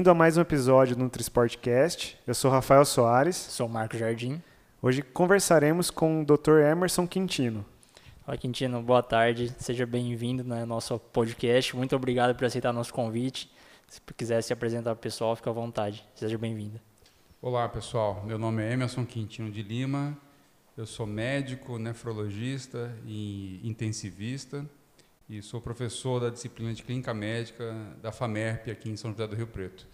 Bem-vindo a mais um episódio do NutriSportcast. Eu sou Rafael Soares. Sou Marco Jardim. Hoje conversaremos com o Dr. Emerson Quintino. Olá, Quintino. Boa tarde. Seja bem-vindo no nosso podcast. Muito obrigado por aceitar nosso convite. Se quiser se apresentar para o pessoal, fica à vontade. Seja bem-vindo. Olá, pessoal. Meu nome é Emerson Quintino de Lima. Eu sou médico, nefrologista e intensivista e sou professor da disciplina de Clínica Médica da FAMERP aqui em São José do Rio Preto.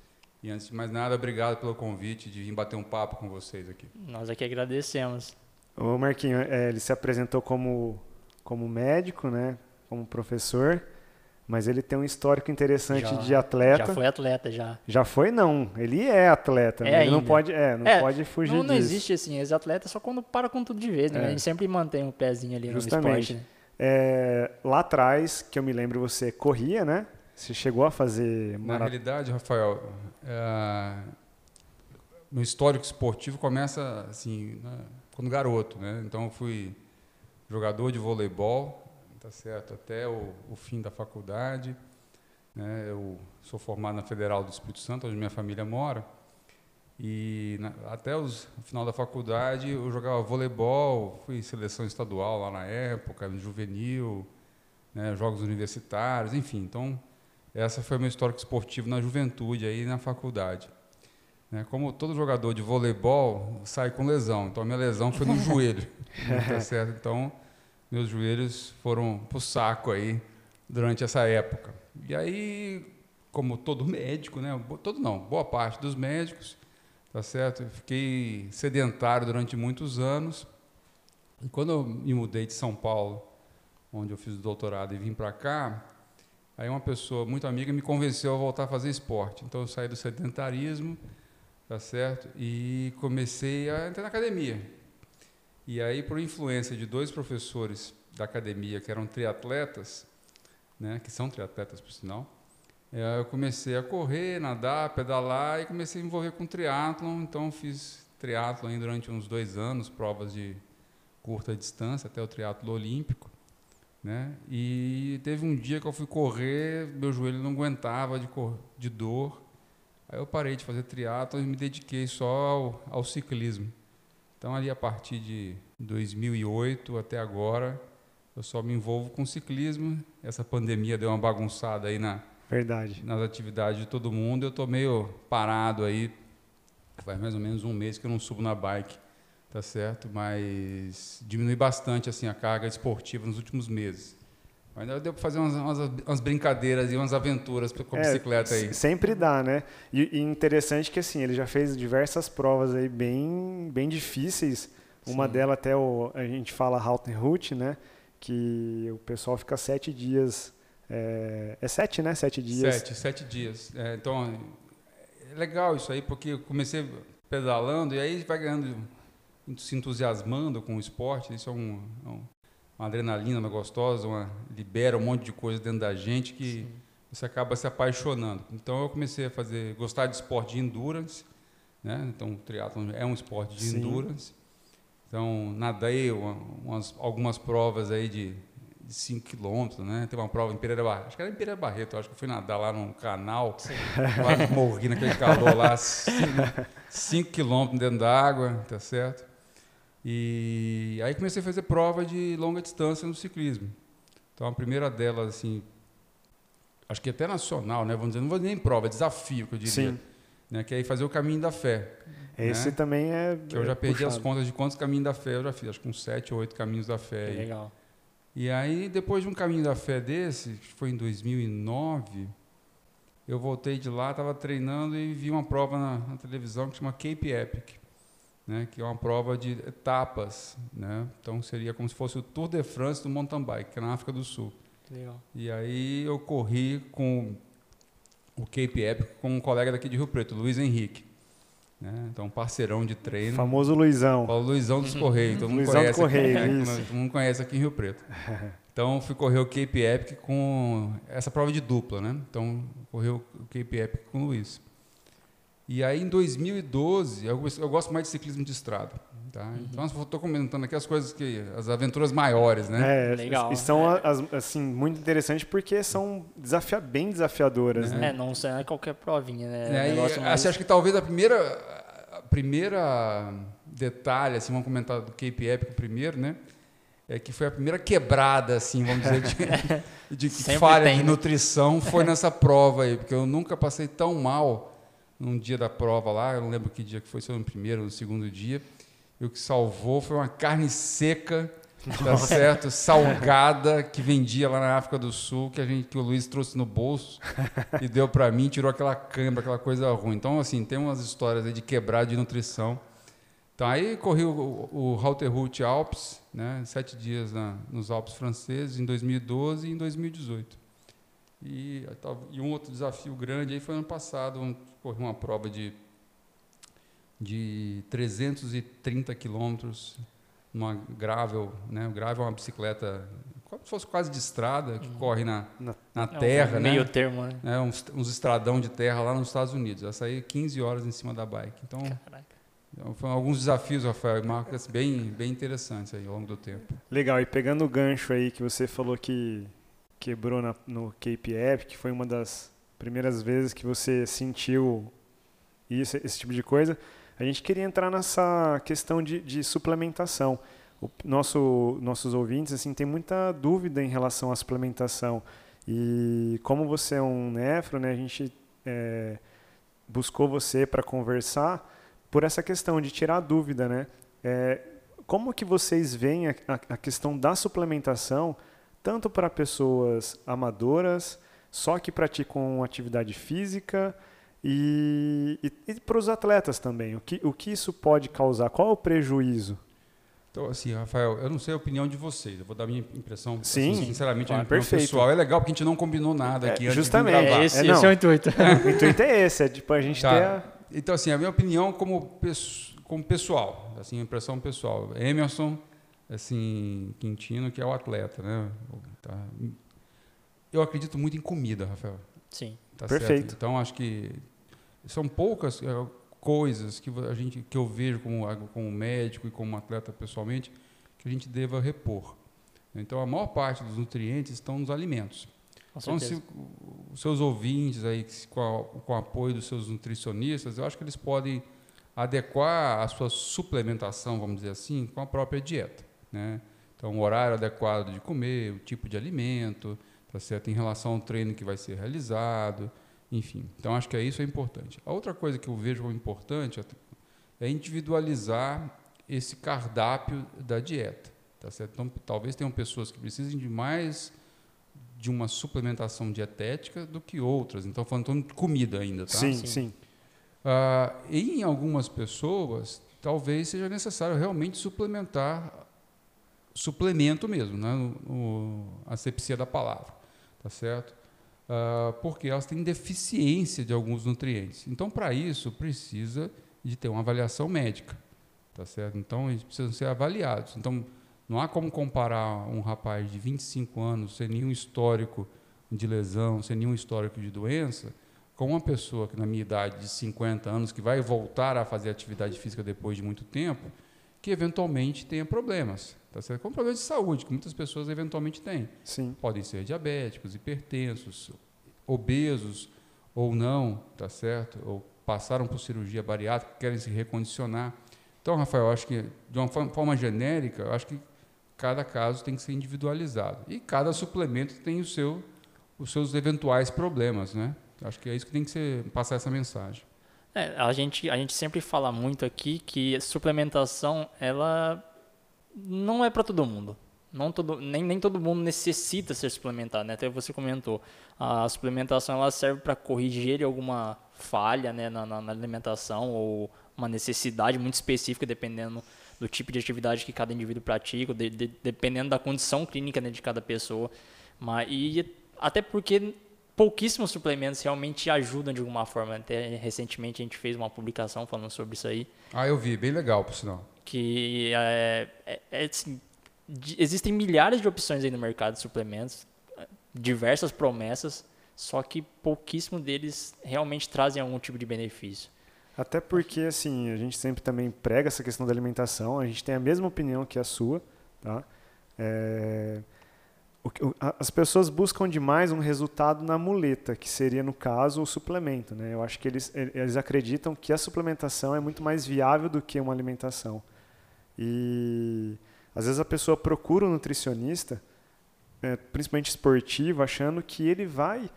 E antes de mais nada, obrigado pelo convite de vir bater um papo com vocês aqui. Nós aqui agradecemos. O Marquinho, é, ele se apresentou como, como médico, né? Como professor, mas ele tem um histórico interessante Já- de atleta. Já foi atleta, já. Já foi, não. Ele é atleta. É né? ele não pode, é, não É, pode fugir Não, disso. não existe assim, ex-atleta só quando para com tudo de vez, né? É. A gente sempre mantém um pezinho ali Justamente. no esporte. Né? É, lá atrás, que eu me lembro, você corria, né? Você chegou a fazer Na maratona. realidade, Rafael, é, meu histórico esportivo começa assim, né, quando garoto, né? Então eu fui jogador de voleibol, tá certo, até o, o fim da faculdade, né? Eu sou formado na Federal do Espírito Santo, onde minha família mora. E na- até os, o final da faculdade eu jogava voleibol, fui seleção estadual lá na época, no juvenil, né, jogos universitários, enfim. Então, essa foi meu histórico esportivo na juventude aí na faculdade. Né, como todo jogador de voleibol sai com lesão, então a minha lesão foi no joelho, tá certo? Então, meus joelhos foram pro saco aí durante essa época. E aí, como todo médico, né, todo não, boa parte dos médicos, tá certo? Eu fiquei sedentário durante muitos anos. E quando eu me mudei de São Paulo, onde eu fiz o doutorado e vim para cá, aí uma pessoa muito amiga me convenceu a voltar a fazer esporte. Então eu saí do sedentarismo, tá certo? E comecei a entrar na academia. E aí, por influência de dois professores da academia que eram triatletas, né, que são triatletas por sinal, eh, eu comecei a correr, nadar, pedalar e comecei a me envolver com triatlon. Então fiz triatlon durante uns dois anos, provas de curta distância até o triatlo olímpico, né? E teve um dia que eu fui correr, meu joelho não aguentava de, cor- de dor. Aí eu parei de fazer triatlo e me dediquei só ao, ao ciclismo. Então ali a partir de 2008 até agora, eu só me envolvo com ciclismo. Essa pandemia deu uma bagunçada aí na, Verdade. nas atividades de todo mundo. Eu tô meio parado aí. Faz mais ou menos um mês que eu não subo na bike, tá certo? Mas diminui bastante assim a carga esportiva nos últimos meses. Mas ainda deu para fazer umas, umas, umas brincadeiras e umas aventuras com a É, bicicleta aí. Sempre dá, né? E, e interessante que assim, ele já fez diversas provas aí bem, bem difíceis. Uma Sim. delas até o, a gente fala Haltenhut, né? Que o pessoal fica sete dias. É, é sete, né? Sete dias. Sete, sete dias. É, então, é legal isso aí, porque eu comecei pedalando e aí vai ganhando, se entusiasmando com o esporte. Isso é, um, é um- uma adrenalina uma gostosa, uma, libera um monte de coisa dentro da gente que você acaba se apaixonando. Então, eu comecei a fazer, gostar de esporte de endurance, né? Então, o triatlon é um esporte de Sim. endurance. Então, nadei uma- umas, algumas provas aí de 5 quilômetros, né? Tem uma prova em Pereira Barreto, acho que era em Pereira Barreto, acho que eu fui nadar lá num canal, quase morri naquele calor lá, 5 quilômetros dentro da água, tá certo? E aí comecei a fazer prova de longa distância no ciclismo. Então, a primeira delas, assim, acho que até nacional, né? Vamos dizer, não vou nem prova, é desafio, que eu diria. Sim. Né? Que é fazer o caminho da fé. Esse né? também é. Que eu já é perdi as puxado. contas de quantos caminhos da fé eu já fiz, acho que uns sete ou oito caminhos da fé. Que legal. E aí, depois de um caminho da fé desse, que foi em 2009, eu voltei de lá, estava treinando e vi uma prova na, na televisão que chama Cape Epic, né, que é uma prova de etapas. Né? Então, seria como se fosse o Tour de France do mountain bike, que é na África do Sul. Legal. E aí eu corri com o Cape Epic com um colega daqui de Rio Preto, Luiz Henrique. Né? Então, parceirão de treino. Famoso Luizão. Fala Luizão dos Correios, todo mundo Luizão conhece. do aqui, Correio, né? isso. Todo mundo conhece aqui em Rio Preto. Então fui correr o Cape Epic com essa prova de dupla, né? Então correu o Cape Epic com o Luiz. E aí, em 2012, eu, eu gosto mais de ciclismo de estrada. Tá? Uhum. Então, estou comentando aqui as coisas que. as aventuras maiores, né? É, Legal. E são É. as- assim, muito interessantes porque são desafia bem desafiadoras, né? É, não é qualquer provinha, né? É, É e, negócio mais- assim, acho que talvez a primeira, a primeira detalhe, assim, vamos comentar do Cape Epic primeiro, né? É que foi a primeira quebrada, assim, vamos dizer, de, de falha tem, de né? nutrição foi nessa prova aí, porque eu nunca passei tão mal num dia da prova lá, eu não lembro que dia que foi, se foi no primeiro ou no segundo dia. E o que salvou foi uma carne seca, tá certo? Salgada, que vendia lá na África do Sul, que, a gente, que o Luiz trouxe no bolso e deu para mim, tirou aquela câimbra, aquela coisa ruim. Então, assim, tem umas histórias aí de quebrada de nutrição. Então, aí corri o, o Halterroute Alpes, né? Sete dias na, nos Alpes franceses, em 2012 e em 2018. E, e um outro desafio grande aí foi ano passado, um, corri uma prova de, de 330 quilômetros numa gravel, né? O gravel é uma bicicleta como se fosse quase de estrada, que corre na, Na- na é um terra, né? meio termo, né? É, uns, uns estradão de terra lá nos Estados Unidos. Eu saí 15 horas em cima da bike. Então, então foram alguns desafios, Rafael, e marcas bem, bem interessantes aí ao longo do tempo. Legal, e pegando o gancho aí que você falou que quebrou na- no Cape Epic, que foi uma das primeiras vezes que você sentiu isso, esse tipo de coisa, a gente queria entrar nessa questão de, de suplementação. O nosso, nossos ouvintes assim têm muita dúvida em relação à suplementação. E como você é um nefro, né, a gente é, buscou você para conversar por essa questão de tirar a dúvida, né? É, como que vocês veem a- a questão da suplementação tanto para pessoas amadoras, só que praticam atividade física e, e, para os atletas também? O que, o que isso pode causar? Qual é o prejuízo? Então, assim, Rafael, eu não sei a opinião de vocês. Eu vou dar minha impressão, Sim, assim, sinceramente, claro, a minha opinião perfeito. pessoal. É legal porque a gente não combinou nada É, aqui antes justamente. de gravar. É, esse, É, esse é o intuito. O intuito é esse, é tipo a gente Tá. ter a... Então, assim, a minha opinião como, como pessoal, assim, impressão pessoal. Emerson, assim, Quintino, que é o atleta, né? Tá. Eu acredito muito em comida, Rafael. Sim. Tá Perfeito. certo? Então acho que são poucas eh, coisas que a gente que eu vejo como como médico e como atleta pessoalmente que a gente deva repor. Então a maior parte dos nutrientes estão nos alimentos. Com Então certeza. se os seus ouvintes aí com, a- com o apoio dos seus nutricionistas, eu acho que eles podem adequar a sua suplementação, vamos dizer assim, com a própria dieta, né? Então o horário adequado de comer, o tipo de alimento, tá certo? Em relação ao treino que vai ser realizado, enfim. Então acho que é isso é importante. A outra coisa que eu vejo como importante é individualizar esse cardápio da dieta, tá certo? Então talvez tenham pessoas que precisem de mais de uma suplementação dietética do que outras. Então falando de comida ainda, tá? Sim, Sim. sim. Ah, em algumas pessoas, talvez seja necessário realmente suplementar, suplemento mesmo, né, no, no asepsia da palavra, tá certo? Ah, porque elas têm deficiência de alguns nutrientes. Então, para isso, precisa de ter uma avaliação médica, tá certo? Então, eles precisam ser avaliados. Então, não há como comparar um rapaz de 25 anos sem nenhum histórico de lesão, sem nenhum histórico de doença, com uma pessoa que na minha idade de 50 anos que vai voltar a fazer atividade física depois de muito tempo, que eventualmente tenha problemas, tá certo? Com problemas de saúde que muitas pessoas eventualmente têm. Sim. Podem ser diabéticos, hipertensos, obesos ou não, tá certo? Ou passaram por cirurgia bariátrica, querem se recondicionar. Então, Rafael, eu acho que de uma forma, forma genérica, eu acho que cada caso tem que ser individualizado e cada suplemento tem o seu os seus eventuais problemas, né? Acho que é isso que tem que ser passar essa mensagem. É, a gente, a gente sempre fala muito aqui que suplementação, ela não é para todo mundo. Não todo, nem, nem todo mundo necessita ser suplementado, né? Até você comentou. A suplementação ela serve para corrigir alguma falha né, na, na, na alimentação ou uma necessidade muito específica, dependendo do tipo de atividade que cada indivíduo pratica, de, de, dependendo da condição clínica né, de cada pessoa. Mas, e até porque pouquíssimos suplementos realmente ajudam de alguma forma. Até recentemente a gente fez uma publicação falando sobre isso aí, Ah, eu vi, bem legal, por sinal. Que é, é- é, assim, existem milhares de opções aí no mercado de suplementos, diversas promessas, só que pouquíssimos deles realmente trazem algum tipo de benefício. Até porque, assim, a gente sempre também prega essa questão da alimentação, a gente tem a mesma opinião que a sua, tá? É, as pessoas buscam demais um resultado na muleta, que seria, no caso, o suplemento. Né? Eu acho que eles, eles acreditam que a suplementação é muito mais viável do que uma alimentação. E às vezes a pessoa procura um nutricionista, é, principalmente esportivo, achando que ele vai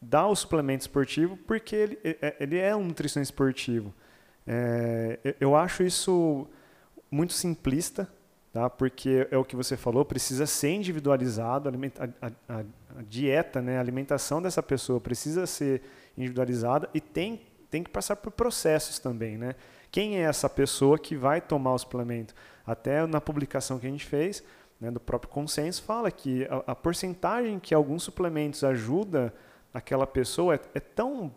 dar o suplemento esportivo porque ele, é, ele é um nutricionista esportivo. É, eu acho isso muito simplista, tá? porque é o que você falou, precisa ser individualizado, a, a, a, dieta, né? a alimentação dessa pessoa precisa ser individualizada e tem, tem que passar por processos também. Né? Quem é essa pessoa que vai tomar o suplemento? Até na publicação que a gente fez, né, do próprio consenso, fala que a, a porcentagem que alguns suplementos ajuda aquela pessoa é, é tão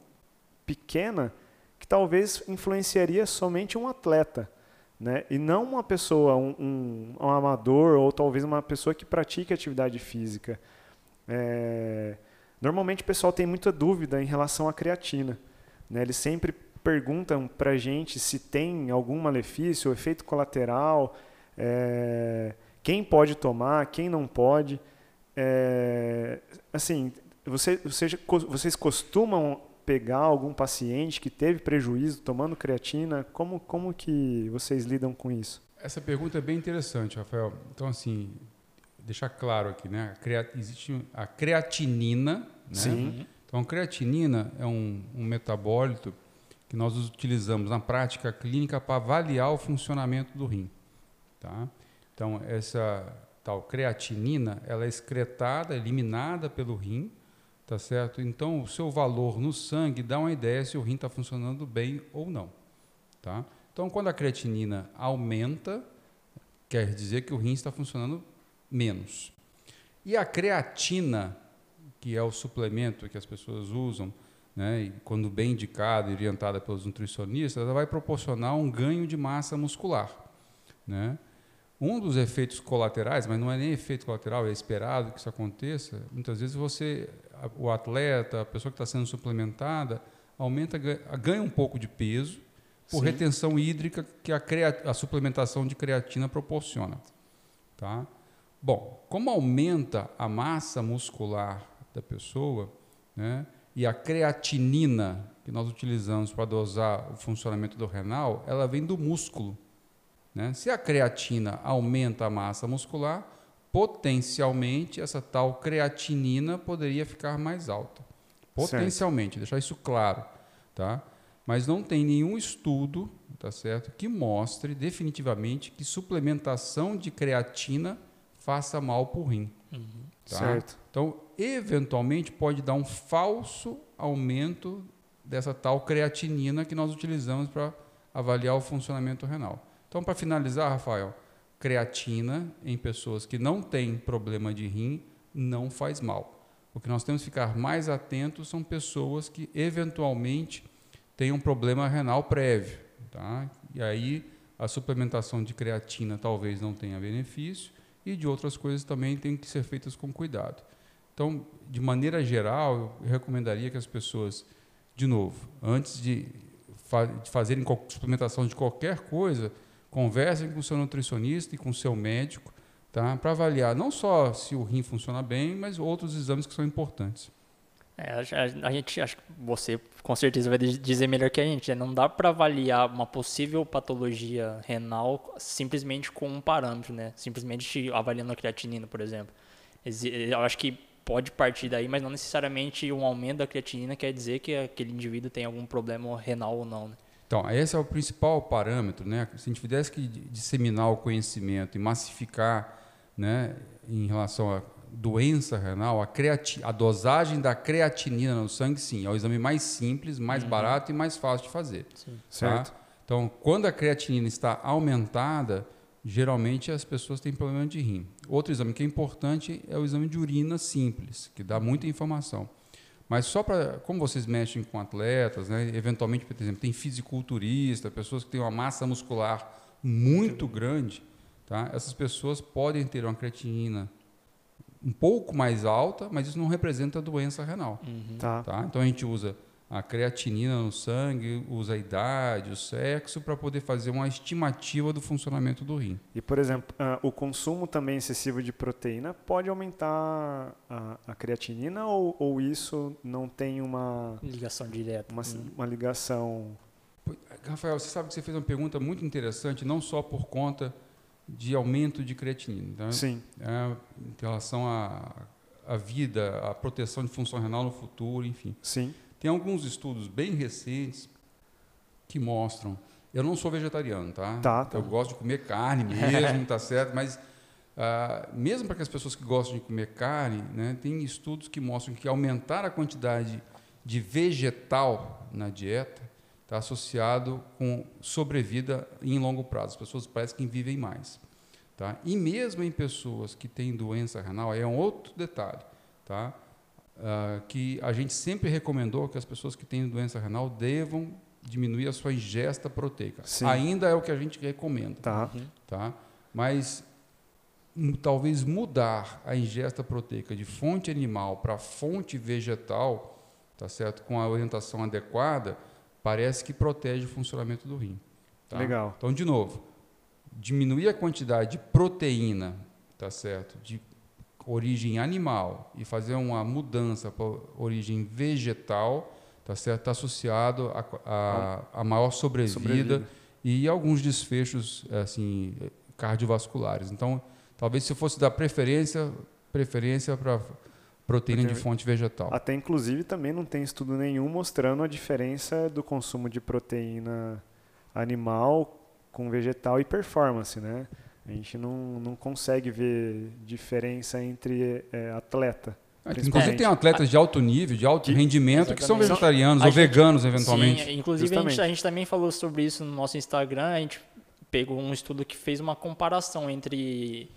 pequena que talvez influenciaria somente um atleta né? E não uma pessoa, um, um, um, amador ou talvez uma pessoa que pratique atividade física. É... Normalmente o pessoal tem muita dúvida em relação à creatina. Né? Eles sempre perguntam para a gente se tem algum malefício, efeito colateral, é... quem pode tomar, quem não pode. É... Assim, você, você, vocês costumam pegar algum paciente que teve prejuízo tomando creatina? Como, como que vocês lidam com isso? Essa pergunta é bem interessante, Rafael. Então, assim, deixar claro aqui, né? existe a creatinina, né? Sim. Então, a creatinina é um, um metabólito que nós utilizamos na prática clínica para avaliar o funcionamento do rim, tá? Então, essa tal creatinina, ela é excretada, eliminada pelo rim, Tá certo? Então, o seu valor no sangue dá uma ideia se o rim está funcionando bem ou não. Tá? Então, quando a creatinina aumenta, quer dizer que o rim está funcionando menos. E a creatina, que é o suplemento que as pessoas usam, né, e quando bem indicada e orientada pelos nutricionistas, ela vai proporcionar um ganho de massa muscular. Né? Um dos efeitos colaterais, mas não é nem efeito colateral, é esperado que isso aconteça, muitas vezes você, o atleta, a pessoa que está sendo suplementada, aumenta, ganha um pouco de peso por Sim. retenção hídrica que a, a suplementação de creatina proporciona. Tá? Bom, como aumenta a massa muscular da pessoa, né, e a creatinina que nós utilizamos para dosar o funcionamento do renal, ela vem do músculo. Né? Se a creatina aumenta a massa muscular, potencialmente essa tal creatinina poderia ficar mais alta. Potencialmente, certo. deixar isso claro. Tá? Mas não tem nenhum estudo tá certo, que mostre definitivamente que suplementação de creatina faça mal para o rim. Uhum. Tá? Certo. Então, eventualmente, pode dar um falso aumento dessa tal creatinina que nós utilizamos para avaliar o funcionamento renal. Então, para finalizar, Rafael, creatina em pessoas que não têm problema de rim não faz mal. O que nós temos que ficar mais atentos são pessoas que eventualmente têm um problema renal prévio. Tá? E aí a suplementação de creatina talvez não tenha benefício e de outras coisas também tem que ser feitas com cuidado. Então, de maneira geral, eu recomendaria que as pessoas, de novo, antes de, fa de fazerem suplementação de qualquer coisa, Conversem com o seu nutricionista e com o seu médico tá? para avaliar não só se o rim funciona bem, mas outros exames que são importantes. É, a, gente, acho que você com certeza vai dizer melhor que a gente, né? não dá para avaliar uma possível patologia renal simplesmente com um parâmetro, né? simplesmente avaliando a creatinina, por exemplo. Eu acho que pode partir daí, mas não necessariamente um aumento da creatinina quer dizer que aquele indivíduo tem algum problema renal ou não. Né? Então, esse é o principal parâmetro, né? Se a gente tivesse que disseminar o conhecimento e massificar, né, em relação à doença renal, a, creati a dosagem da creatinina no sangue, sim, é o exame mais simples, mais uhum. barato e mais fácil de fazer. Sim. Tá? Certo. Então, quando a creatinina está aumentada, geralmente as pessoas têm problema de rim. Outro exame que é importante é o exame de urina simples, que dá muita informação. Mas só para, como vocês mexem com atletas, né, eventualmente, por exemplo, tem fisiculturista, pessoas que têm uma massa muscular muito grande, tá? essas pessoas podem ter uma creatinina um pouco mais alta, mas isso não representa doença renal. Uhum. Tá. Tá? Então a gente usa a creatinina no sangue, usa a idade, o sexo, para poder fazer uma estimativa do funcionamento do rim. E, por exemplo, uh, o consumo também excessivo de proteína pode aumentar a, a creatinina ou, ou, isso não tem uma ligação direta? Uma, hum. uma ligação. Rafael, você sabe que você fez uma pergunta muito interessante, não só por conta de aumento de creatinina. Tá? Sim. É, em relação à, à vida, à proteção de função renal no futuro, enfim. Sim. Tem alguns estudos bem recentes que mostram. Eu não sou vegetariano, tá? Tá. tá. Eu gosto de comer carne mesmo, tá certo? Mas ah, mesmo para as pessoas que gostam de comer carne, né, tem estudos que mostram que aumentar a quantidade de vegetal na dieta está associado com sobrevida em longo prazo. As pessoas parecem que vivem mais. Tá? E mesmo em pessoas que têm doença renal, aí é um outro detalhe. Tá? Uh, que a gente sempre recomendou que as pessoas que têm doença renal devam diminuir a sua ingesta proteica. Sim. Ainda é o que a gente recomenda. Tá. Tá? Mas talvez mudar a ingesta proteica de fonte animal para fonte vegetal, tá certo? Com a orientação adequada, parece que protege o funcionamento do rim. Tá? Legal. Então, de novo, diminuir a quantidade de proteína, tá certo? De origem animal e fazer uma mudança para origem vegetal, tá certo? Está associado a, a, a, maior sobrevida, sobrevida e alguns desfechos assim cardiovasculares. Então, talvez se fosse dar preferência, preferência para proteína Porque de fonte vegetal. Até inclusive também não tem estudo nenhum mostrando a diferença do consumo de proteína animal com vegetal e performance, né? A gente não, não consegue ver diferença entre é, atleta. É, inclusive tem atletas de alto nível, de alto rendimento, que são vegetarianos ou gente, veganos eventualmente. Sim, inclusive a gente, a gente, também falou sobre isso no nosso Instagram. A gente pegou um estudo que fez uma comparação entre,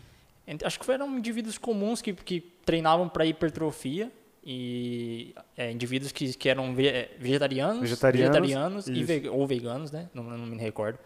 entre acho que foram indivíduos comuns que, que treinavam para hipertrofia e é, indivíduos que, que eram é, vegetarianos, vegetarianos, vegetarianos e ve, ou veganos, né? Não, não me recordo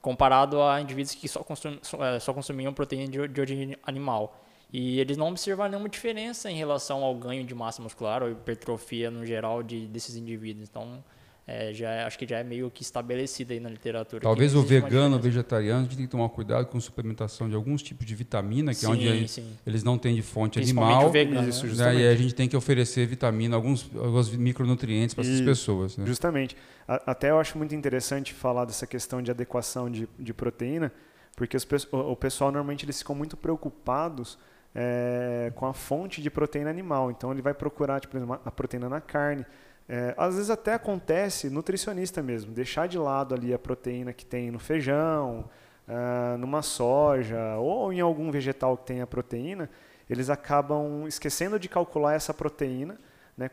comparado a indivíduos que só, consum, é, só consumiam proteína de, de, origem animal. E eles não observaram nenhuma diferença em relação ao ganho de massa muscular ou hipertrofia no geral de, desses indivíduos. Então, é, já é, acho que já é meio que estabelecido aí na literatura. Talvez o vegano, o vegetariano, a gente tem que tomar cuidado com suplementação de alguns tipos de vitamina, que sim, é onde sim. eles não têm de fonte animal. O vegano, Isso, né? E a gente tem que oferecer vitamina, alguns, alguns micronutrientes para essas pessoas. Né? Justamente. A, até eu acho muito interessante falar dessa questão de adequação de, de proteína, porque os, o, o pessoal normalmente eles ficam muito preocupados é, com a fonte de proteína animal. Então ele vai procurar, tipo, a proteína na carne. É, às vezes até acontece nutricionista mesmo, deixar de lado ali a proteína que tem no feijão, uh, numa soja ou em algum vegetal que tenha proteína, eles acabam esquecendo de calcular essa proteína né,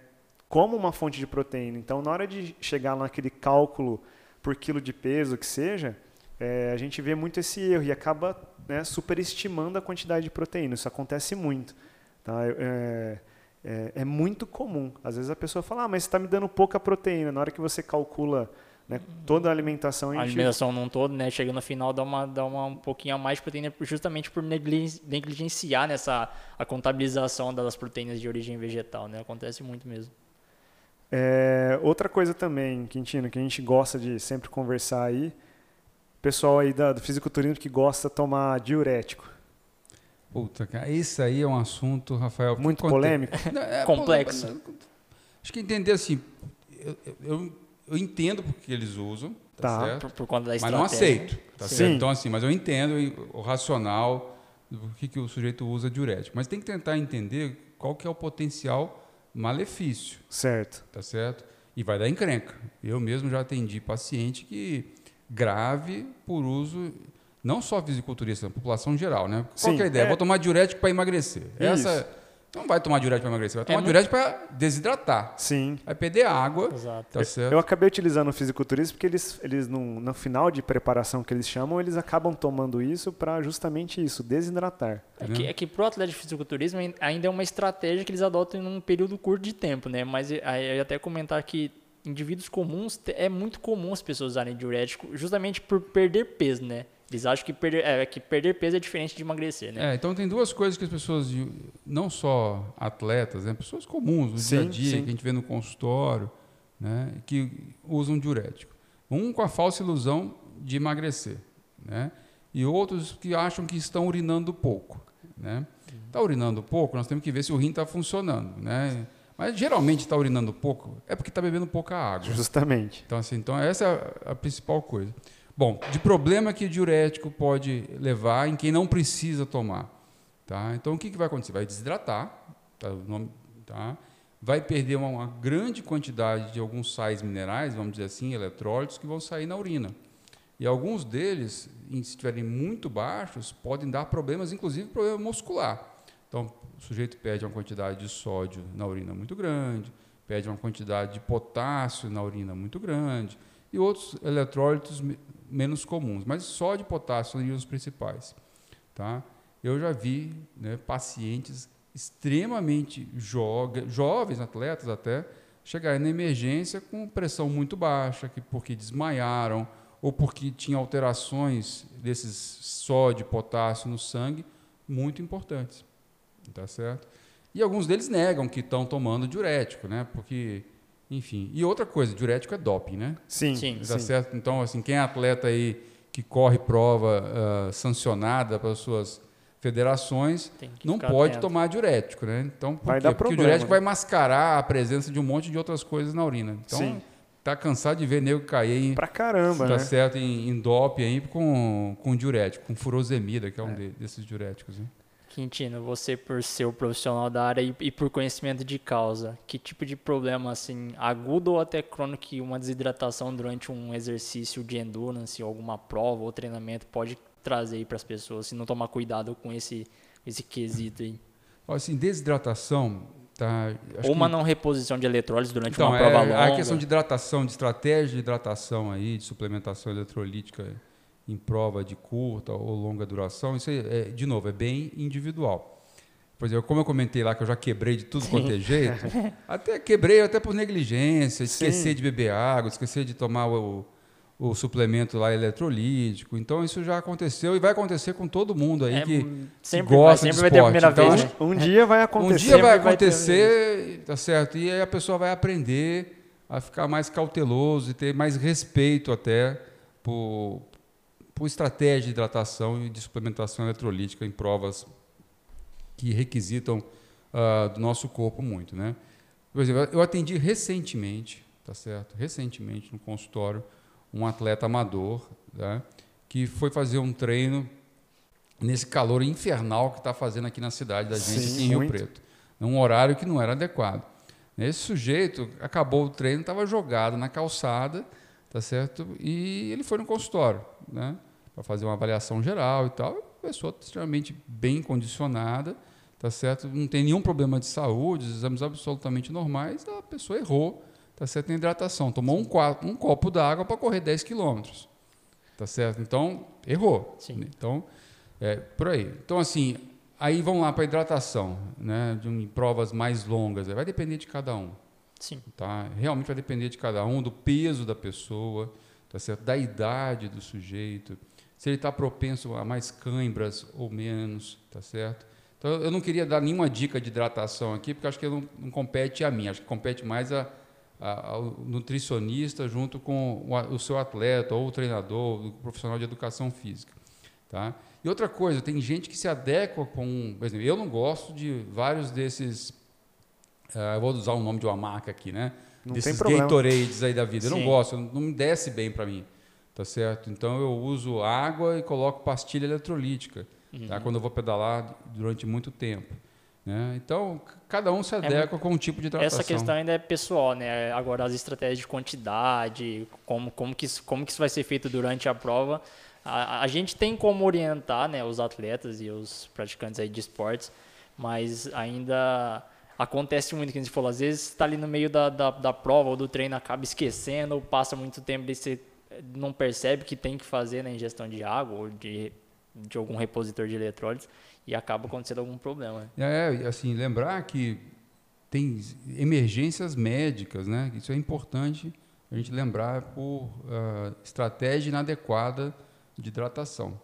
como uma fonte de proteína. Então, na hora de chegar naquele cálculo por quilo de peso que seja, é, a gente vê muito esse erro e acaba né, superestimando a quantidade de proteína. Isso acontece muito. Tá? É, é, é muito comum. Às vezes a pessoa fala, ah, mas você está me dando pouca proteína. Na hora que você calcula né, toda a alimentação... A, a alimentação não todo, né? Chega no final, dá, uma, dá uma, um pouquinho a mais de proteína justamente por negligenciar nessa, a contabilização das proteínas de origem vegetal. Né? Acontece muito mesmo. É, outra coisa também, Quintino, que a gente gosta de sempre conversar aí, pessoal aí da, do fisiculturismo que gosta de tomar diurético. Puta, cara, esse aí é um assunto, Rafael. Muito polêmico. É, Complexo. Acho que entender assim, eu, eu, eu entendo porque eles usam, tá, tá. Por, por, conta da estratégia. Mas não aceito, tá Sim. certo? Então assim, mas eu entendo o racional do que, que o sujeito usa diurético. Mas tem que tentar entender qual que é o potencial malefício. Certo. Tá certo? E vai dar encrenca. Eu mesmo já atendi paciente que grave por uso não só fisiculturista, a população geral, né? Qual Sim, é a ideia? É... Vou tomar diurético para emagrecer. Isso. Essa não vai tomar diurético para emagrecer, vai tomar é diurético para desidratar. Sim. Vai perder água. Exato. Tá certo? Eu acabei utilizando o fisiculturismo porque eles, eles no, no final de preparação que eles chamam, eles acabam tomando isso para justamente isso, desidratar. É que, é que pro atleta de fisiculturismo ainda é uma estratégia que eles adotam em um período curto de tempo, né? Mas aí eu ia até comentar que indivíduos comuns é muito comum as pessoas usarem diurético justamente por perder peso, né? Eles acham que perder, é, que perder peso é diferente de emagrecer, né? É, então tem duas coisas que as pessoas, não só atletas, né, pessoas comuns no sim, dia a dia, sim. que a gente vê no consultório, né, que usam diurético. Um com a falsa ilusão de emagrecer, né, e outros que acham que estão urinando pouco. Né. Está urinando pouco, nós temos que ver se o rim está funcionando. Né. Mas geralmente está urinando pouco é porque está bebendo pouca água. Justamente. Então, assim, então essa é a, a principal coisa. Bom, de problema que diurético pode levar em quem não precisa tomar. Tá? Então, o que, que vai acontecer? Vai desidratar, tá? Nome, tá? vai perder uma, uma, grande quantidade de alguns sais minerais, vamos dizer assim, eletrólitos, que vão sair na urina. E alguns deles, se estiverem muito baixos, podem dar problemas, inclusive problema muscular. Então, o sujeito perde uma quantidade de sódio na urina muito grande, perde uma quantidade de potássio na urina muito grande, e outros eletrólitos menos comuns, mas sódio e potássio são os principais. Tá? Eu já vi né, pacientes extremamente jo jovens, atletas até, chegarem na emergência com pressão muito baixa, que porque desmaiaram ou porque tinham alterações desses sódio e potássio no sangue muito importantes. Tá certo? E alguns deles negam que estão tomando diurético, né? Porque, enfim. E outra coisa, diurético é doping, né? Sim. sim tá sim. certo? Então, assim, quem é atleta aí que corre prova uh, sancionada pelas suas federações não pode atento. tomar diurético, né? Então, por vai quê? Dar Porque problema, o diurético né? vai mascarar a presença de um monte de outras coisas na urina. Então, Sim. tá cansado de ver nego cair em, pra caramba, tá né? certo, em, em dope aí com, com diurético, com furosemida, que é um é. De, desses diuréticos. Né? Quintino, você por ser o profissional da área e, e, por conhecimento de causa, que tipo de problema, assim, agudo ou até crônico que uma desidratação durante um exercício de endurance, alguma prova ou treinamento pode trazer para as pessoas, se não tomar cuidado com esse, esse quesito aí? Assim, desidratação, tá, ou uma que... não reposição de eletrólitos durante então, uma prova é, longa. A questão de hidratação, de estratégia de hidratação aí, de suplementação eletrolítica em prova de curta ou longa duração, isso é, de novo, é bem individual. Por exemplo, como eu comentei lá que eu já quebrei de tudo quanto é jeito, até quebrei até por negligência, esquecer Sim. de beber água, esquecer de tomar o, o suplemento lá eletrolítico. Então isso já aconteceu e vai acontecer com todo mundo aí é, que sempre gosta vai, sempre de vai ter a primeira então, vez. Né? Um dia vai acontecer. Um dia vai acontecer, tá certo? E aí a pessoa vai aprender a ficar mais cauteloso e ter mais respeito até por, por estratégia de hidratação e de suplementação eletrolítica em provas que requisitam uh, do nosso corpo muito, né? Por exemplo, eu atendi recentemente, tá certo? Recentemente no consultório um atleta amador, né, que foi fazer um treino nesse calor infernal que está fazendo aqui na cidade da gente, Sim, em Rio muito. Preto, num horário que não era adequado. Esse sujeito acabou o treino, estava jogado na calçada, tá certo? E ele foi no consultório, né, para fazer uma avaliação geral e tal. Pessoa extremamente bem condicionada, tá certo? Não tem nenhum problema de saúde, os exames absolutamente normais. A pessoa errou tá certo? Em hidratação. Tomou um, um copo d'água para correr 10 quilômetros. Tá certo? Então, errou. Sim. Então, é por aí. Então, assim, aí vamos lá para hidratação, né? De, em provas mais longas. Vai depender de cada um. Sim. Tá? Realmente vai depender de cada um, do peso da pessoa, tá certo? Da idade do sujeito, se ele está propenso a mais cãibras ou menos, tá certo? Então, eu não queria dar nenhuma dica de hidratação aqui, porque acho que não, não compete a mim, acho que compete mais a, ao nutricionista junto com o, o, seu atleta ou o treinador, o profissional de educação física. Tá? E outra coisa, tem gente que se adequa com. Por exemplo, eu não gosto de vários desses. Uh, eu vou usar o nome de uma marca aqui, né? Não desses tem Gatorades aí da vida. Eu Sim. não gosto, não me desce bem para mim. Tá certo? Então eu uso água e coloco pastilha eletrolítica. Uhum. Tá? Quando eu vou pedalar durante muito tempo. Né? Então, cada um se adequa é, com um tipo de hidratação. Essa questão ainda é pessoal, né? Agora, as estratégias de quantidade, como, como, que, isso, como que isso vai ser feito durante a prova, a, a gente tem como orientar né, os atletas e os praticantes aí de esportes, mas ainda acontece muito, que a gente falou, às vezes está ali no meio da, da, da, prova ou do treino, acaba esquecendo, ou passa muito tempo e você não percebe que tem que fazer na ingestão de água ou de, de algum repositor de eletrólitos e acaba acontecendo algum problema. É, assim, lembrar que tem emergências médicas, né? Isso é importante a gente lembrar por uh, estratégia inadequada de hidratação,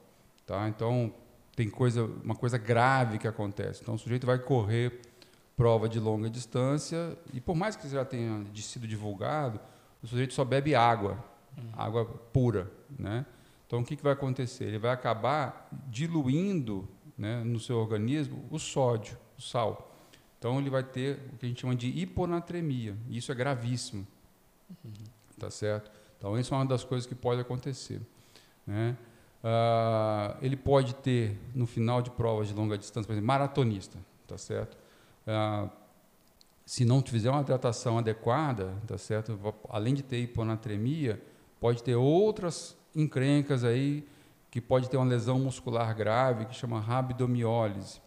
tá? Então tem coisa, uma coisa grave que acontece. Então o sujeito vai correr prova de longa distância, e por mais que já tenha sido divulgado, o sujeito só bebe água, água pura. Né? Então, o que, que vai acontecer? Ele vai acabar diluindo né, no seu organismo o sódio, o sal. Então, ele vai ter o que a gente chama de hiponatremia. E isso é gravíssimo. Uhum. Tá certo? Então, isso é uma das coisas que pode acontecer. Né? Uh, ele pode ter, no final de provas de longa distância, por exemplo, maratonista, tá certo? Uh, se não fizer uma hidratação adequada, tá certo? Além de ter hiponatremia, pode ter outras encrencas aí que pode ter uma lesão muscular grave que chama rabdomiólise,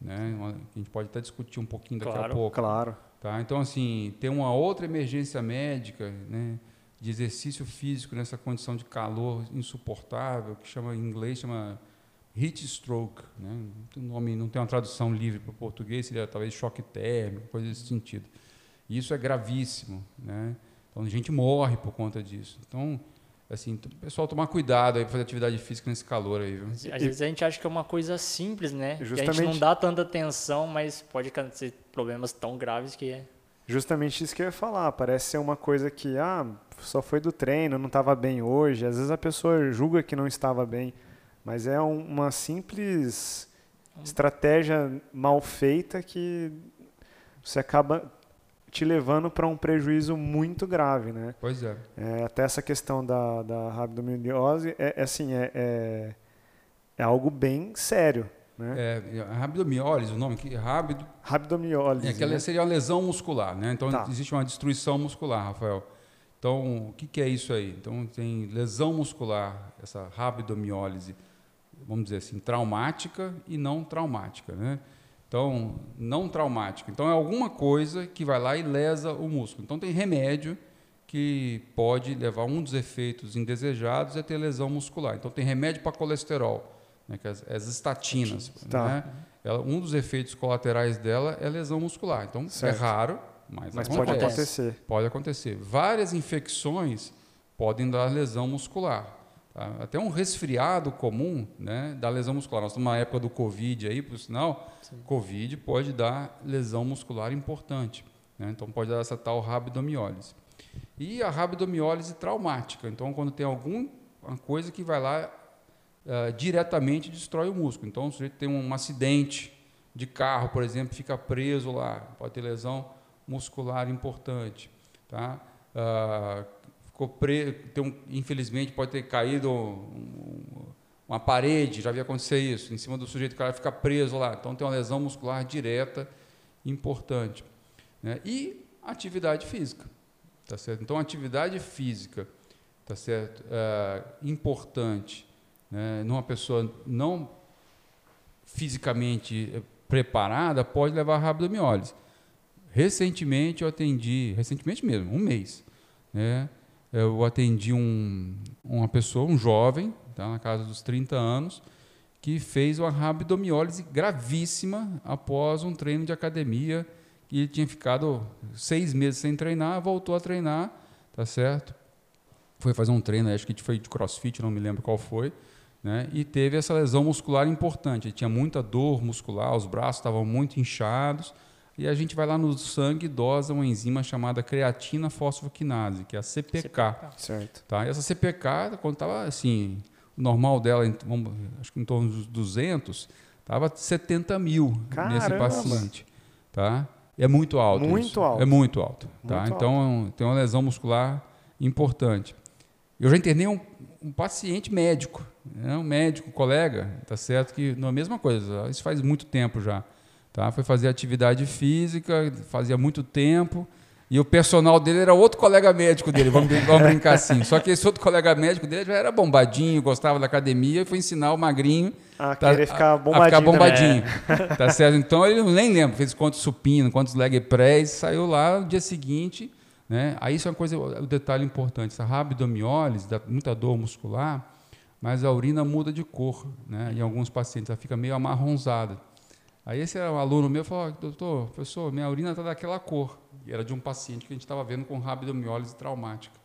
né? a gente pode até discutir um pouquinho daqui claro, a pouco. Claro. Tá? Então assim, tem uma outra emergência médica, né? de exercício físico nessa condição de calor insuportável, que chama em inglês chama heat stroke, né? O nome não tem uma tradução livre para o português, seria talvez choque térmico, coisa desse sentido. E isso é gravíssimo, né? Então a gente morre por conta disso. Então, assim, pessoal tomar cuidado aí para fazer atividade física nesse calor aí, viu? Às vezes a gente acha que é uma coisa simples, né? Justamente. Que a gente não dá tanta atenção, mas pode acontecer problemas tão graves que é Justamente isso que eu ia falar. Parece ser uma coisa que, ah, só foi do treino, não estava bem hoje. Às vezes a pessoa julga que não estava bem, mas é um, uma simples estratégia mal feita que você acaba te levando para um prejuízo muito grave, né? Pois é. é até essa questão da, da rabdomiólise é, é assim, é, é, é algo bem sério. Né? É, rabdomiólise, o nome aqui, rápido. Rabdomiólise. É, que né? seria uma lesão muscular, né? Então tá. existe uma destruição muscular, Rafael. Então, o que, que, é isso aí? Então, tem lesão muscular, essa rabdomiólise, vamos dizer assim, traumática e não traumática, né? Então, não traumática. Então, é alguma coisa que vai lá e lesa o músculo. Então, tem remédio que pode levar um dos efeitos indesejados é ter lesão muscular. Então, tem remédio para colesterol né, que é as, as estatinas. Tá. Né? Ela, um dos efeitos colaterais dela é lesão muscular. Então, é certo. é raro, mas, mas pode acontecer. Pode acontecer. Várias infecções podem dar lesão muscular. Tá? Até um resfriado comum né, dá lesão muscular. Nós estamos na época do Covid aí, por sinal, Sim. Covid pode dar lesão muscular importante. Né? Então, pode dar essa tal rabdomiólise. E a rabdomiólise traumática. Então, quando tem alguma coisa que vai lá uh, diretamente destrói o músculo. Então, o sujeito tem um acidente de carro, por exemplo, fica preso lá, pode ter lesão muscular importante. Tá? Uh, tem um, infelizmente, pode ter caído um, uma parede, já havia acontecer isso, em cima do sujeito, o cara fica preso lá. Então, tem uma lesão muscular direta importante. Né? E atividade física. Tá certo? Então, atividade física tá certo? Uh, importante né, numa pessoa não fisicamente preparada, pode levar a rabdomiólise. Recentemente eu atendi, recentemente mesmo, um mês, né, eu atendi um, uma pessoa, um jovem, tá, na casa dos 30 anos, que fez uma rabdomiólise gravíssima após um treino de academia e ele tinha ficado seis meses sem treinar, voltou a treinar, tá certo? Foi fazer um treino, acho que foi de crossfit, não me lembro qual foi, né? e teve essa lesão muscular importante. Ele tinha muita dor muscular, os braços estavam muito inchados, e a gente vai lá no sangue e dosa uma enzima chamada creatina fosfoquinase, que é a CPK. CPK. Certo. Tá? E essa CPK, quando estava assim, o normal dela, acho que em torno dos 200, estava 70 mil Caramba. nesse paciente. Tá? É muito alto. Muito isso. alto. É muito alto. Tá? Muito então, alto. tem uma lesão muscular importante. Eu já internei um, um paciente médico, né? um médico, colega, tá certo que não é a mesma coisa. Isso faz muito tempo já, tá? Foi fazer atividade física, fazia muito tempo. E o personal dele era outro colega médico dele, vamos, vamos brincar assim. Só que esse outro colega médico dele já era bombadinho, gostava da academia e foi ensinar o magrinho a tá, querer ficar bombadinho. A ficar bombadinho. Tá certo? Então ele nem lembra, fez quantos supino, quantos leg press, saiu lá no dia seguinte né? Aí isso é uma coisa, o um detalhe importante, essa rabdomiólise, dá muita dor muscular, mas a urina muda de cor, né? em alguns pacientes, ela fica meio amarronzada. Aí esse era um aluno meu falou, doutor, professor, minha urina está daquela cor. E era de um paciente que a gente estava vendo com rabdomiólise traumática.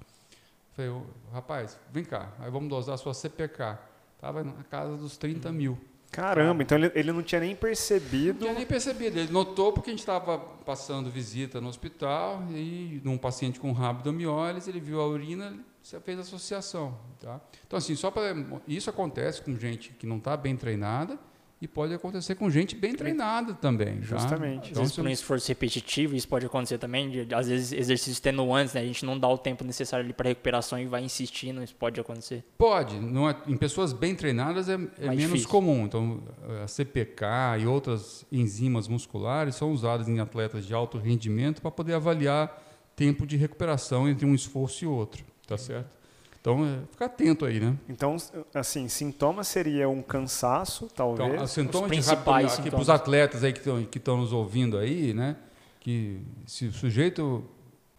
Falei, rapaz, vem cá, aí vamos dosar a sua CPK. Estava na casa dos 30 mil. Caramba, então ele, ele não tinha nem Não percebido. tinha nem percebido. Ele notou porque a gente estava passando visita no hospital e num paciente com rabdomiólise, ele viu a urina, ele fez associação. Tá? Então, assim, só para. Isso acontece com gente que não está bem treinada e pode acontecer com gente bem treinada também. tá? Justamente. Às Então, vezes, se- por um esforço repetitivo, isso pode acontecer também. De, às vezes, exercícios extenuantes, né? A gente não dá o tempo necessário ali para recuperação e vai insistindo, isso pode acontecer. Pode, não é- em pessoas bem treinadas é, é menos difícil. comum. Então, a CPK e outras enzimas musculares são usadas em atletas de alto rendimento para poder avaliar tempo de recuperação entre um esforço e outro, tá certo? Então, é, ficar atento aí, né? Então, assim, sintoma seria um cansaço, talvez. Então, os sintomas de principais para sintomas. os atletas aí que estão que estão nos ouvindo aí, né? Que se o sujeito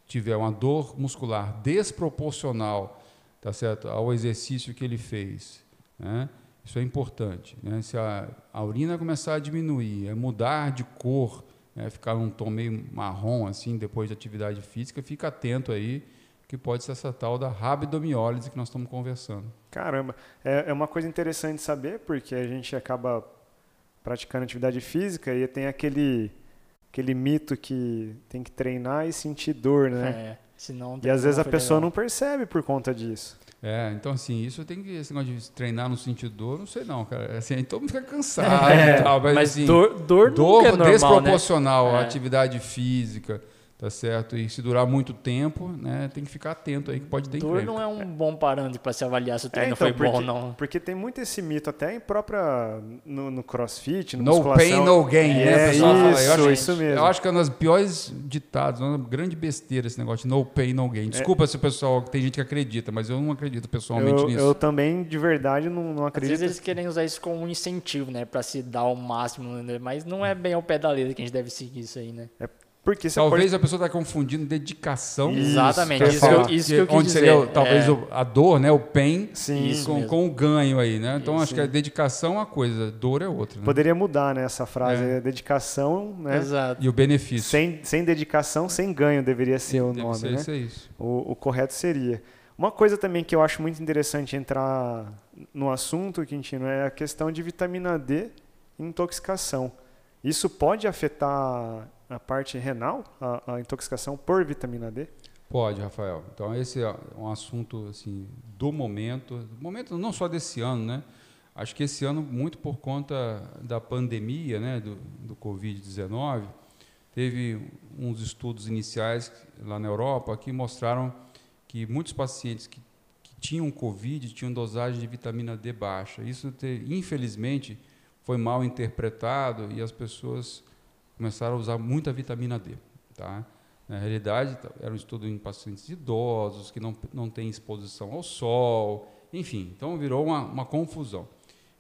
tiver uma dor muscular desproporcional, tá certo, ao exercício que ele fez, né? Isso é importante, né? Se a, a urina começar a diminuir, é mudar de cor, né? ficar num tom meio marrom assim depois de atividade física, fica atento aí que pode ser essa tal da rabdomiólise que nós estamos conversando. Caramba, é, é uma coisa interessante saber, porque a gente acaba praticando atividade física e tem aquele, aquele mito que tem que treinar e sentir dor, né? É, senão E às vezes a pessoa legal. não percebe por conta disso. É, então assim, isso tem que. Esse negócio de treinar no sentido dor, não sei não, cara. Assim, todo mundo fica cansado É, e tal, mas, Mas assim, dor, dor, dor nunca é normal, né? desproporcional à É. atividade física, tá certo? E se durar muito tempo, né, tem que ficar atento aí que pode ter Dor não é um bom parâmetro para se avaliar se o treino então, foi bom ou porque- não. Porque tem muito esse mito, até em própria. no, no crossfit, no No musculação. pain, no gain, né? É, o pessoal fala. isso, eu, acho, isso mesmo. eu acho que é um dos piores ditados, uma grande besteira esse negócio de no pain, no gain. Desculpa se o pessoal, tem gente que acredita, mas eu não acredito pessoalmente eu, nisso. eu também, de verdade, não, não Às acredito. vezes eles querem usar isso como um incentivo, né? Pra se dar o máximo, né? mas não é bem ao pé da letra que a gente deve seguir isso aí, né? Porque você Talvez pode... a pessoa está confundindo dedicação. Isso, Exatamente, isso, que eu, falar. isso que eu quis onde dizer. seria o- talvez É, a dor, né, o pain, Sim, Isso com, com o ganho aí, né? Então Isso, acho que a dedicação é uma coisa, dor é outra. Né? poderia mudar né, essa frase. É. é Dedicação, né? Exato. E o benefício. Sem, sem dedicação, sem ganho deveria ser o Deve nome, ser né? isso, é isso. O, o correto seria. Uma coisa também que eu acho muito interessante entrar no assunto, Quintino, é a questão de vitamina D e intoxicação. Isso pode afetar a parte renal, a, a intoxicação por vitamina D? Pode, Rafael. Então esse é um assunto assim do momento, do momento não só desse ano, né? Acho que esse ano muito por conta da pandemia, né, do, do Covid-19, teve uns estudos iniciais lá na Europa que mostraram que muitos pacientes que, que tinham Covid tinham dosagem de vitamina D baixa. Isso, te- infelizmente, foi mal interpretado e as pessoas começaram a usar muita vitamina D. Tá? Na realidade, tá- era um estudo em pacientes idosos, que não, não têm exposição ao sol, enfim, então virou uma, uma confusão.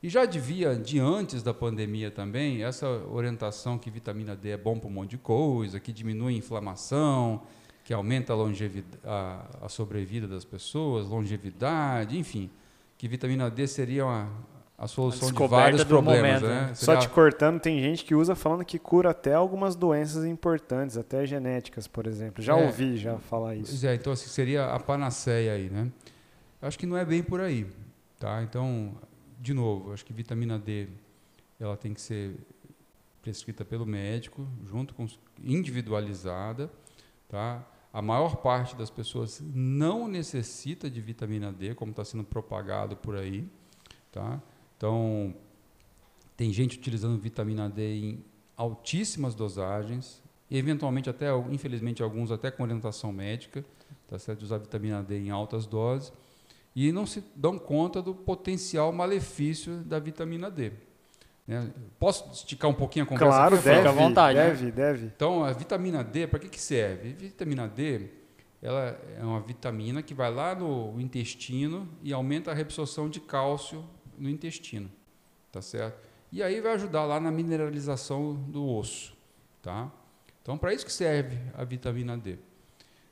E já devia, de antes da pandemia também, essa orientação que vitamina D é bom para um monte de coisa, que diminui a inflamação, que aumenta a, longevidade, a, a sobrevida das pessoas, longevidade, enfim, que vitamina D seria uma, a solução de descoberta vários do problemas. momento, né? né? Só te cortando, tem gente que usa falando que cura até algumas doenças importantes, até genéticas, por exemplo. Já É. ouvi já falar Pois isso. é, então assim, seria a panaceia aí, né? Acho que não é bem por aí, tá? Então, de novo, acho que vitamina D ela tem que ser prescrita pelo médico, junto com individualizada, tá? A maior parte das pessoas não necessita de vitamina D, como está sendo propagado por aí, tá? Então, tem gente utilizando vitamina D em altíssimas dosagens, e eventualmente até, infelizmente, alguns até com orientação médica, tá certo? De usar vitamina D em altas doses, e não se dão conta do potencial malefício da vitamina D. né? Posso esticar um pouquinho a conversa? Claro, deve, Fica à vontade, né? deve, deve. Então, a vitamina D, para que, que serve? Vitamina D ela é uma vitamina que vai lá no intestino e aumenta a reabsorção de cálcio no intestino, tá certo? E aí vai ajudar lá na mineralização do osso, tá? Então, para isso que serve a vitamina D.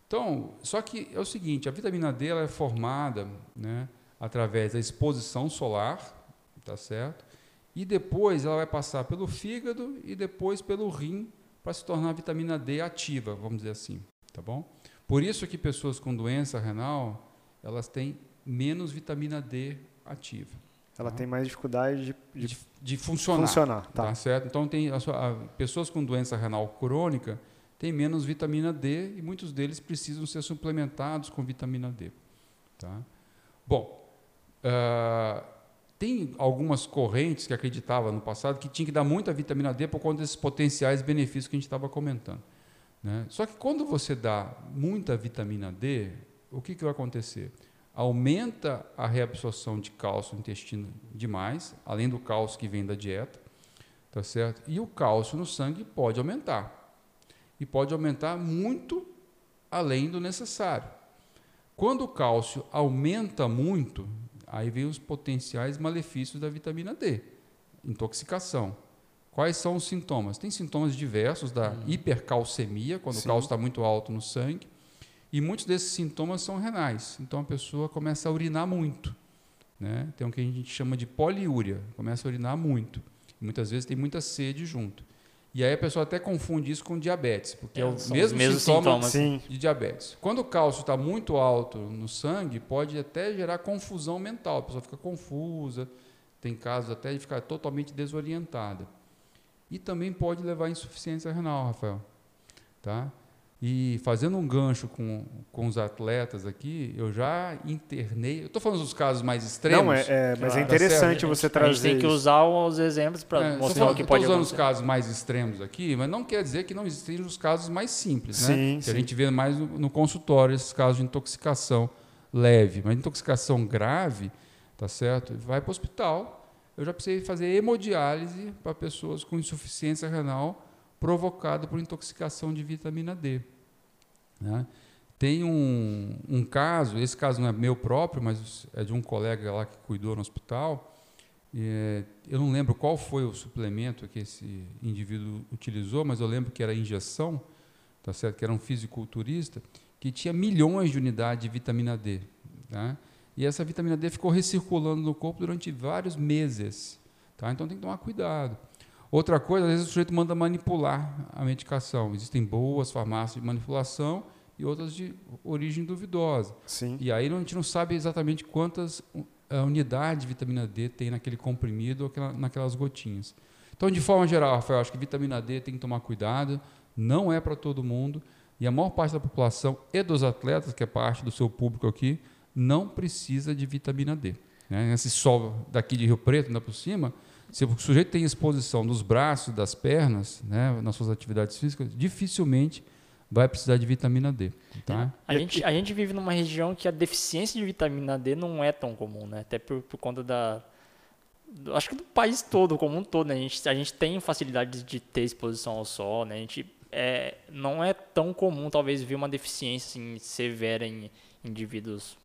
Então, só que é o seguinte, a vitamina D ela é formada, né, através da exposição solar, tá certo? E depois ela vai passar pelo fígado e depois pelo rim para se tornar a vitamina D ativa, vamos dizer assim, tá bom? Por isso que pessoas com doença renal, elas têm menos vitamina D ativa. Ela Tá. tem mais dificuldade de, de de, funcionar. funcionar. Tá. Tá certo? Então, tem a sua- a- pessoas com doença renal crônica têm menos vitamina D e muitos deles precisam ser suplementados com vitamina D. Tá? Bom, ah, tem algumas correntes que acreditavam no passado que tinha que dar muita vitamina D por conta desses potenciais benefícios que a gente estava comentando. né? Só que quando você dá muita vitamina D, o que, que vai acontecer? Aumenta a reabsorção de cálcio no intestino demais, além do cálcio que vem da dieta, tá certo? E o cálcio no sangue pode aumentar. E pode aumentar muito além do necessário. Quando o cálcio aumenta muito, aí vem os potenciais malefícios da vitamina D. Intoxicação. Quais são os sintomas? Tem sintomas diversos da hipercalcemia, quando Sim. o cálcio está muito alto no sangue, e muitos desses sintomas são renais. Então a pessoa começa a urinar muito. Né? Tem o que a gente chama de poliúria, começa a urinar muito. Muitas vezes tem muita sede junto. E aí a pessoa até confunde isso com diabetes, porque é, É, o mesmo sintoma sintomas. Sim. de diabetes. Quando o cálcio está muito alto no sangue, pode até gerar confusão mental. A pessoa fica confusa, tem casos até de ficar totalmente desorientada. E também pode levar à insuficiência renal, Rafael. Tá? E fazendo um gancho com, com os atletas aqui, eu já internei. Eu estou falando dos casos mais extremos. Não, é, é, mas Claro. é Tá interessante A você trazer A gente tem que usar os exemplos para É, mostrar falando- o que pode usando os acontecer. casos mais extremos aqui, mas não quer dizer que não existem os casos mais simples, né? Sim, que sim. a gente vê mais no, no consultório esses casos de intoxicação leve, mas intoxicação grave, tá certo? Vai para o hospital. Eu já precisei fazer hemodiálise para pessoas com insuficiência renal provocada por intoxicação de vitamina D. né? Tem um, um caso, esse caso não é meu próprio, mas é de um colega lá que cuidou no hospital. É, eu não lembro qual foi o suplemento que esse indivíduo utilizou, mas eu lembro que era injeção, tá certo? Que era um fisiculturista que tinha milhões de unidades de vitamina D, tá? E essa vitamina D ficou recirculando no corpo durante vários meses, tá? Então tem que tomar cuidado. Outra coisa, às vezes o sujeito manda manipular a medicação. Existem boas farmácias de manipulação e outras de origem duvidosa. Sim. E aí a gente não sabe exatamente quantas uh, unidades de vitamina D tem naquele comprimido ou aquela- naquelas gotinhas. Então, de forma geral, Rafael, acho que vitamina D tem que tomar cuidado, não é para todo mundo, e a maior parte da população e dos atletas, que é parte do seu público aqui, não precisa de vitamina D. Né? Esse sol daqui de Rio Preto, ainda por cima, se o sujeito tem exposição dos braços, das pernas, né, nas suas atividades físicas, dificilmente vai precisar de vitamina D. Tá? A gente, a gente vive numa região que a deficiência de vitamina D não é tão comum, né? Até por, por conta da. acho que do país todo, como um todo, né? A gente, a gente tem facilidade de ter exposição ao sol, né? A gente é, não é tão comum, talvez, ver uma deficiência assim, severa em indivíduos.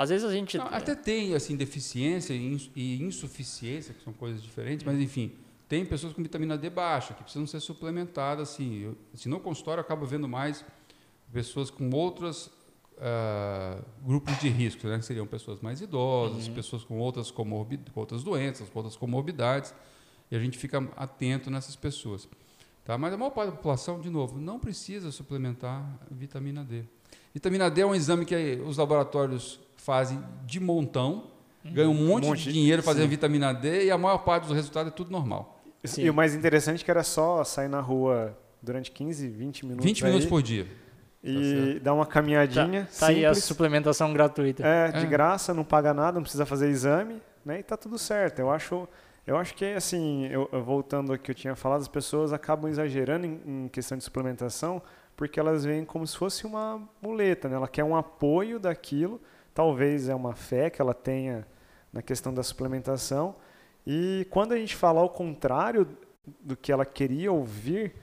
Às vezes a gente. Não, até tem assim deficiência e ins- insuficiência, que são coisas diferentes, mas enfim, tem pessoas com vitamina D baixa que precisam ser suplementadas. Assim, eu, assim no consultório eu acabo vendo mais pessoas com outros ah, grupos de risco, né? que seriam pessoas mais idosas, pessoas com outras, comorbi com outras doenças, com outras comorbidades, e a gente fica atento nessas pessoas. Tá? Mas a maior parte da população, de novo, não precisa suplementar vitamina D. Vitamina D é um exame que os laboratórios fazem de montão, ganham um monte, monte de dinheiro fazendo sim. vitamina D e a maior parte dos resultados é tudo normal. Sim. E o mais interessante é que era só sair na rua durante 15, 20 minutos. 20 minutos aí por dia. E dar uma Tá, caminhadinha. tá aí a suplementação gratuita. É, de É. graça, não paga nada, não precisa fazer exame, né? E tá tudo certo. Eu acho, eu acho que assim, eu voltando ao que eu tinha falado, as pessoas acabam exagerando em, em questão de suplementação, porque elas veem como se fosse uma muleta, né? Ela quer um apoio daquilo, talvez é uma fé que ela tenha na questão da suplementação. E quando a gente fala ao contrário do que ela queria ouvir,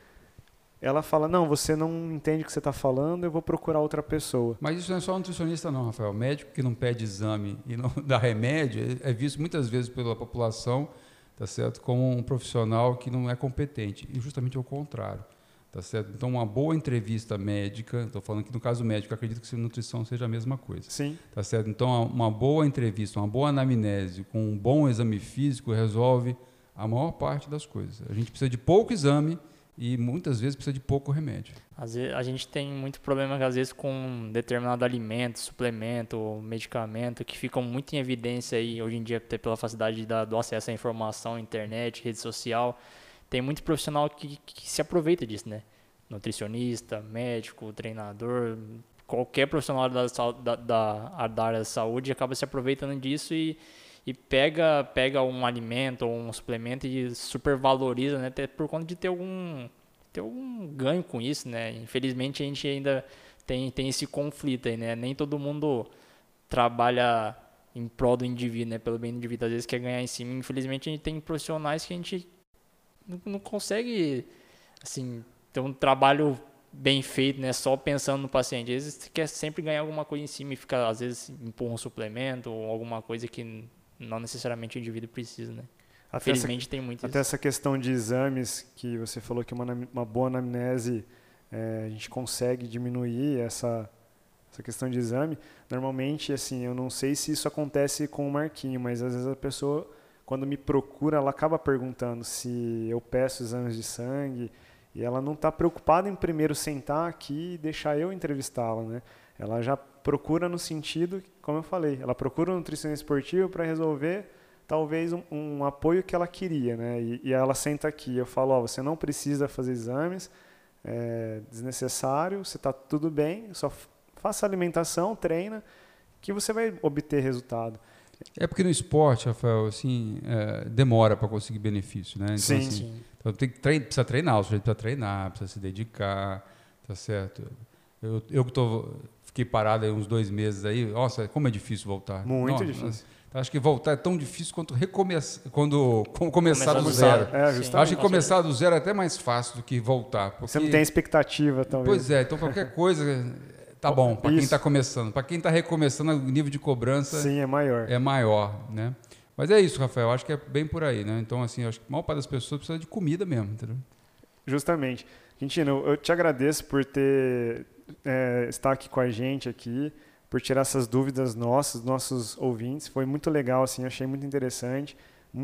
ela fala: "Não, você não entende o que você está falando, eu vou procurar outra pessoa". Mas isso não é só nutricionista não, Rafael. Médico que não pede exame e não dá remédio é é visto muitas vezes pela população, tá certo, como um profissional que não é competente. E justamente o contrário, tá certo? Então uma boa entrevista médica, estou falando que no caso médico, acredito que nutrição seja a mesma coisa. Sim. Tá certo? Então, uma boa entrevista, uma boa anamnese com um bom exame físico resolve a maior parte das coisas. A gente precisa de pouco exame e muitas vezes precisa de pouco remédio. Às vezes, a gente tem muito problema, às vezes, com determinado alimento, suplemento, medicamento, que ficam muito em evidência aí, hoje em dia, até pela facilidade da, do acesso à informação, internet, rede social. Tem muito profissional que, que se aproveita disso, né? Nutricionista, médico, treinador, qualquer profissional da, da, da, da área da saúde acaba se aproveitando disso e, e pega, pega um alimento ou um suplemento e supervaloriza, né? Até por conta de ter algum ter um ganho com isso, né? Infelizmente a gente ainda tem, tem esse conflito aí, né? Nem todo mundo trabalha em prol do indivíduo, né? Pelo bem do indivíduo, às vezes quer ganhar em cima. Infelizmente a gente tem profissionais que a gente não, não consegue, assim, ter um trabalho bem feito, né? Só pensando no paciente. Às vezes quer sempre ganhar alguma coisa em cima e fica, às vezes, empurra um suplemento ou alguma coisa que não necessariamente o indivíduo precisa, né? Até Felizmente essa, tem muito Até isso. essa questão de exames, que você falou que uma, uma boa anamnese é, a gente consegue diminuir essa, essa questão de exame. Normalmente, assim, eu não sei se isso acontece com o Marquinho, mas às vezes a pessoa, quando me procura, ela acaba perguntando se eu peço exames de sangue e ela não está preocupada em primeiro sentar aqui e deixar eu entrevistá-la, né? Ela já procura no sentido, como eu falei, ela procura um nutricionista esportivo para resolver talvez um, um, apoio que ela queria, né? E, e ela senta aqui, eu falo, ó, você não precisa fazer exames, é desnecessário, você está tudo bem, só faça alimentação, treina, que você vai obter resultado. É porque no esporte, Rafael, assim, é, demora para conseguir benefício, né? Então, sim, assim, sim. Então tem que treinar, precisa treinar, o sujeito precisa treinar, precisa se dedicar, tá certo? Eu, eu que tô, fiquei parado aí uns dois meses aí, nossa, como é difícil voltar. Muito nossa, difícil. Acho que voltar é tão difícil quanto recomeçar, quando começar do Começar zero. É, Acho que começar do zero é até mais fácil do que voltar. Porque... Você não tem expectativa, talvez. Pois é, então qualquer coisa tá bom para quem está começando. Para quem está recomeçando, o nível de cobrança Sim, é maior. É maior, né? Mas é isso, Rafael. Acho que é bem por aí, né? Então, assim, acho que a maior parte das pessoas precisa de comida mesmo, entendeu? Justamente. Quintino, eu te agradeço por ter é, estar aqui com a gente aqui por tirar essas dúvidas nossas, nossos ouvintes. Foi muito legal, assim, achei muito interessante.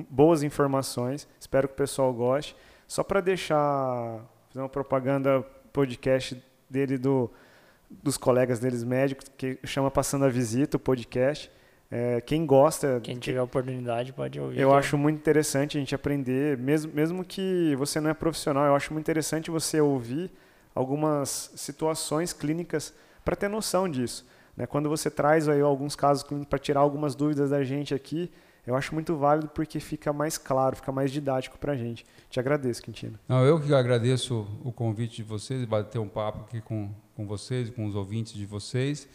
Boas informações. Espero que o pessoal goste. Só para deixar, fazer uma propaganda podcast dele do dos colegas deles médicos que chama Passando a Visita, o podcast. É, quem gosta, quem tiver oportunidade pode ouvir. Eu acho muito interessante a gente aprender, mesmo mesmo que você não é profissional, eu acho muito interessante você ouvir algumas situações clínicas para ter noção disso. Né? Quando você traz aí alguns casos para tirar algumas dúvidas da gente aqui, eu acho muito válido porque fica mais claro, fica mais didático para a gente. Te agradeço, Quintino. Não, eu que agradeço o convite de vocês, bater um papo aqui com, com vocês, com os ouvintes de vocês.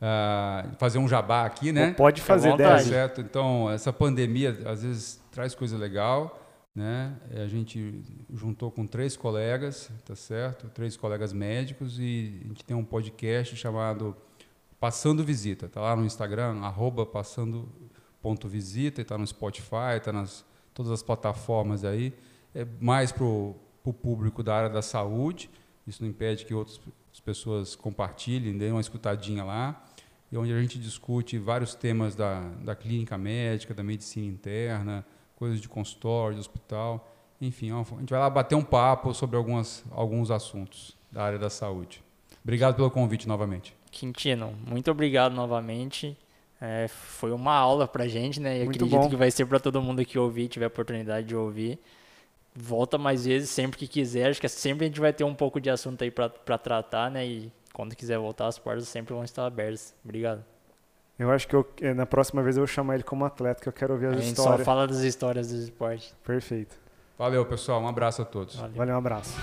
Uh, fazer um jabá aqui, né? Pode fazer, tá certo. Então, essa pandemia às vezes traz coisa legal, né? A gente juntou com três colegas, tá certo? Três colegas médicos e a gente tem um podcast chamado Passando Visita. Tá lá no Instagram, arroba passando ponto visita, está no Spotify, está nas todas as plataformas aí. É mais para o público da área da saúde. Isso não impede que outras pessoas compartilhem, deem uma escutadinha lá e onde a gente discute vários temas da, da clínica médica, da medicina interna, coisas de consultório, de hospital. Enfim, a gente vai lá bater um papo sobre algumas, alguns assuntos da área da saúde. Obrigado pelo convite novamente. Quintino, muito obrigado novamente. É, foi uma aula pra gente, né? E muito acredito bom. que vai ser para todo mundo que ouvir, tiver oportunidade de ouvir. Volta mais vezes, sempre que quiser. Acho que sempre a gente vai ter um pouco de assunto aí para tratar, né? E quando quiser voltar, as portas sempre vão estar abertas. Obrigado. Eu acho que eu, na próxima vez eu vou chamar ele como atleta, que eu quero ouvir as a gente histórias. só fala das histórias do esporte. Perfeito. Valeu, pessoal. Um abraço a todos. Valeu. Valeu, um abraço.